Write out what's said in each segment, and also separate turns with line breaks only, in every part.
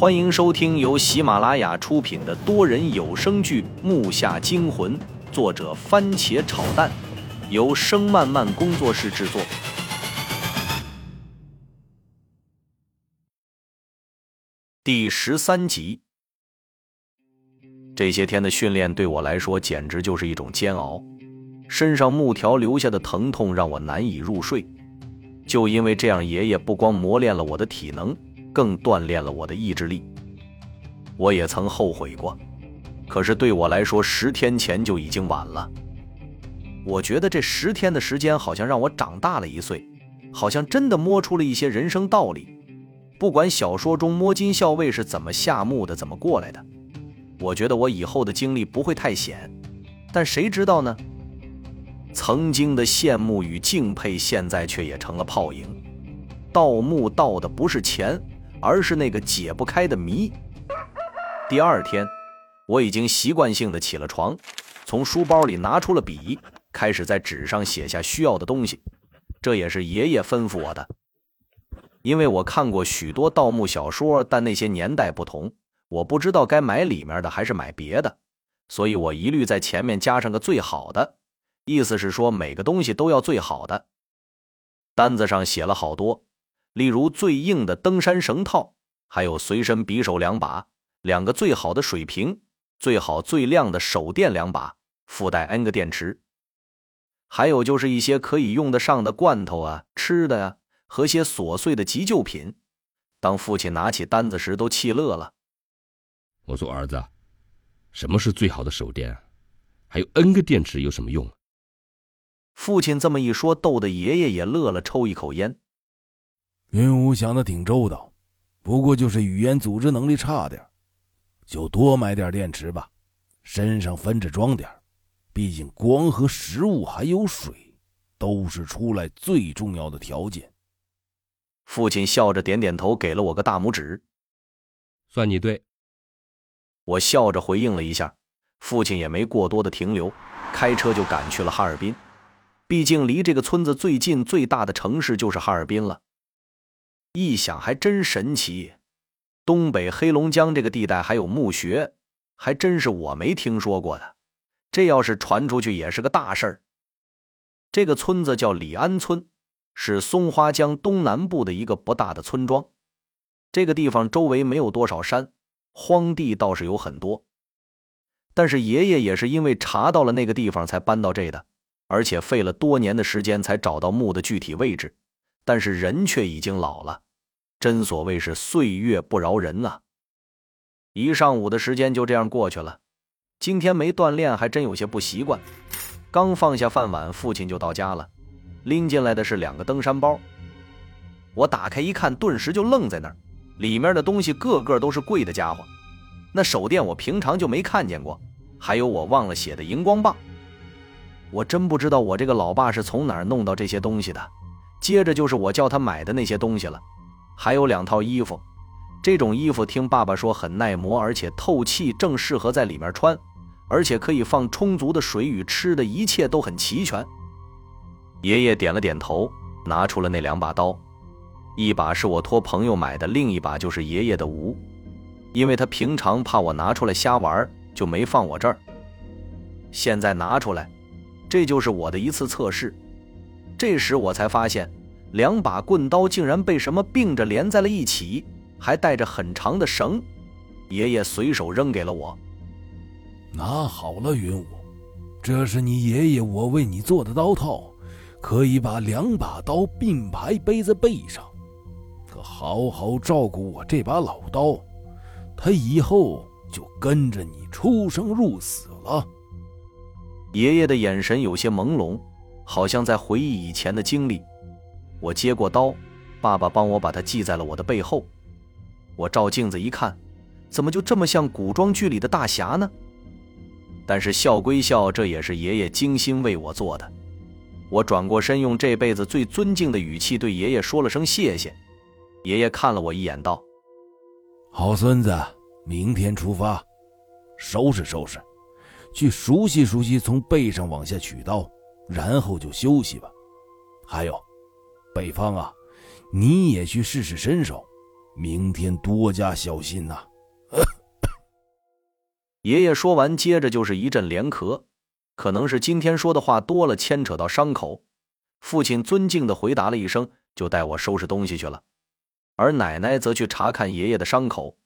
欢迎收听由喜马拉雅出品的多人有声剧《木下惊魂》，作者番茄炒蛋，由声漫漫工作室制作。第十三集。这些天的训练对我来说简直就是一种煎熬，身上木条留下的疼痛让我难以入睡。就因为这样，爷爷不光磨练了我的体能。更锻炼了我的意志力。我也曾后悔过，可是对我来说，十天前就已经晚了。我觉得这十天的时间好像让我长大了一岁，好像真的摸出了一些人生道理。不管小说中摸金校尉是怎么下墓的，怎么过来的，我觉得我以后的经历不会太险。但谁知道呢？曾经的羡慕与敬佩，现在却也成了泡影。盗墓盗的不是钱。而是那个解不开的谜。第二天，我已经习惯性的起了床，从书包里拿出了笔，开始在纸上写下需要的东西。这也是爷爷吩咐我的，因为我看过许多盗墓小说，但那些年代不同，我不知道该买里面的还是买别的，所以我一律在前面加上个最好的，意思是说每个东西都要最好的。单子上写了好多。例如最硬的登山绳套，还有随身匕首两把，两个最好的水瓶，最好最亮的手电两把，附带 N 个电池。还有就是一些可以用得上的罐头啊、吃的呀，和些琐碎的急救品。当父亲拿起单子时，都气乐了。
我说儿子，什么是最好的手电？还有 N 个电池有什么用？
父亲这么一说，逗得爷爷也乐了，抽一口烟。
云武想的挺周到，不过就是语言组织能力差点，就多买点电池吧，身上分着装点。毕竟光和食物还有水，都是出来最重要的条件。
父亲笑着点点头，给了我个大拇指，
算你对。
我笑着回应了一下，父亲也没过多的停留，开车就赶去了哈尔滨。毕竟离这个村子最近、最大的城市就是哈尔滨了。一想还真神奇，东北黑龙江这个地带还有墓穴，还真是我没听说过的。这要是传出去，也是个大事儿。这个村子叫李安村，是松花江东南部的一个不大的村庄。这个地方周围没有多少山，荒地倒是有很多。但是爷爷也是因为查到了那个地方才搬到这的，而且费了多年的时间才找到墓的具体位置。但是人却已经老了，真所谓是岁月不饶人呐。一上午的时间就这样过去了，今天没锻炼还真有些不习惯。刚放下饭碗，父亲就到家了，拎进来的是两个登山包。我打开一看，顿时就愣在那儿，里面的东西个个都是贵的家伙。那手电我平常就没看见过，还有我忘了写的荧光棒。我真不知道我这个老爸是从哪儿弄到这些东西的。接着就是我叫他买的那些东西了，还有两套衣服。这种衣服听爸爸说很耐磨，而且透气，正适合在里面穿，而且可以放充足的水与吃的，一切都很齐全。爷爷点了点头，拿出了那两把刀，一把是我托朋友买的，另一把就是爷爷的无，因为他平常怕我拿出来瞎玩，就没放我这儿。现在拿出来，这就是我的一次测试。这时我才发现，两把棍刀竟然被什么并着连在了一起，还带着很长的绳。爷爷随手扔给了我，
拿好了，云武，这是你爷爷我为你做的刀套，可以把两把刀并排背在背上。可好好照顾我这把老刀，他以后就跟着你出生入死了。
爷爷的眼神有些朦胧。好像在回忆以前的经历。我接过刀，爸爸帮我把它系在了我的背后。我照镜子一看，怎么就这么像古装剧里的大侠呢？但是笑归笑，这也是爷爷精心为我做的。我转过身，用这辈子最尊敬的语气对爷爷说了声谢谢。爷爷看了我一眼，道：“
好孙子，明天出发，收拾收拾，去熟悉熟悉从背上往下取刀。”然后就休息吧。还有，北方啊，你也去试试身手，明天多加小心呐。
爷爷说完，接着就是一阵连咳，可能是今天说的话多了，牵扯到伤口。父亲尊敬的回答了一声，就带我收拾东西去了。而奶奶则去查看爷爷的伤口。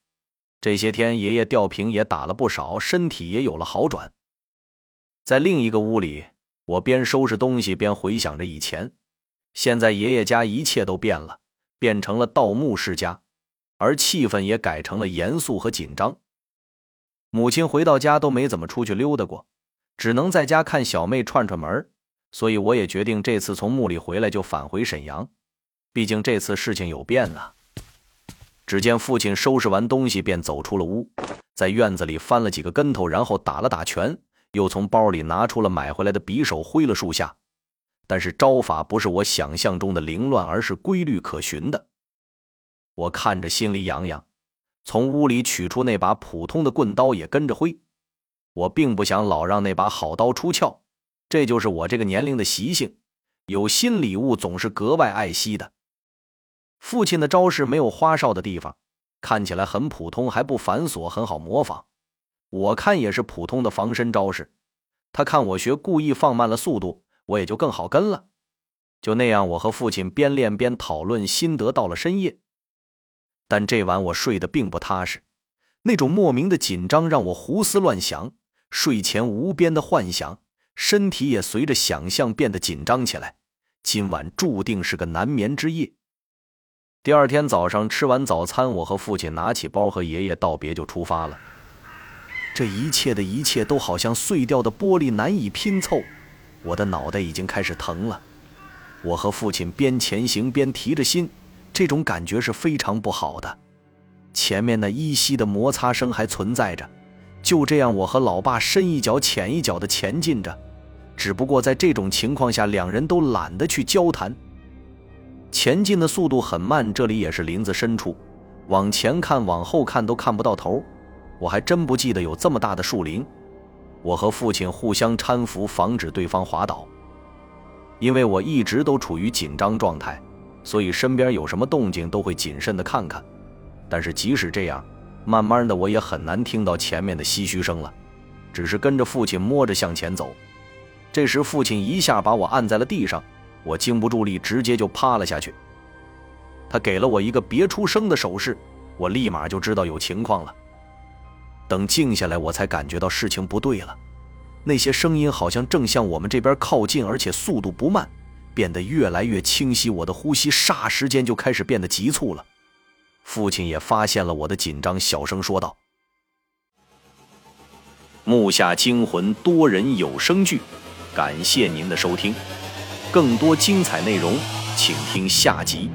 这些天，爷爷吊瓶也打了不少，身体也有了好转。在另一个屋里，我边收拾东西边回想着以前。现在爷爷家一切都变了，变成了盗墓世家，而气氛也改成了严肃和紧张。母亲回到家都没怎么出去溜达过，只能在家看小妹串串门所以我也决定这次从墓里回来就返回沈阳，毕竟这次事情有变啊。只见父亲收拾完东西便走出了屋，在院子里翻了几个跟头，然后打了打拳，又从包里拿出了买回来的匕首挥了数下。但是招法不是我想象中的凌乱，而是规律可循的。我看着心里痒痒。从屋里取出那把普通的棍刀，也跟着挥。我并不想老让那把好刀出鞘，这就是我这个年龄的习性。有新礼物总是格外爱惜的。父亲的招式没有花哨的地方，看起来很普通，还不繁琐，很好模仿。我看也是普通的防身招式。他看我学，故意放慢了速度，我也就更好跟了。就那样，我和父亲边练边讨论心得，到了深夜。但这晚我睡得并不踏实，那种莫名的紧张让我胡思乱想，睡前无边的幻想，身体也随着想象变得紧张起来。今晚注定是个难眠之夜。第二天早上吃完早餐，我和父亲拿起包和爷爷道别就出发了。这一切的一切都好像碎掉的玻璃难以拼凑，我的脑袋已经开始疼了。我和父亲边前行边提着心。这种感觉是非常不好的，前面那依稀的摩擦声还存在着。就这样，我和老爸深一脚浅一脚的前进着，只不过在这种情况下，两人都懒得去交谈。前进的速度很慢，这里也是林子深处，往前看、往后看都看不到头。我还真不记得有这么大的树林。我和父亲互相搀扶，防止对方滑倒，因为我一直都处于紧张状态。所以身边有什么动静都会谨慎的看看，但是即使这样，慢慢的我也很难听到前面的唏嘘声了，只是跟着父亲摸着向前走。这时父亲一下把我按在了地上，我经不住力，直接就趴了下去。他给了我一个别出声的手势，我立马就知道有情况了。等静下来，我才感觉到事情不对了，那些声音好像正向我们这边靠近，而且速度不慢。变得越来越清晰，我的呼吸霎时间就开始变得急促了。父亲也发现了我的紧张，小声说道：“木下惊魂多人有声剧，感谢您的收听，更多精彩内容，请听下集。”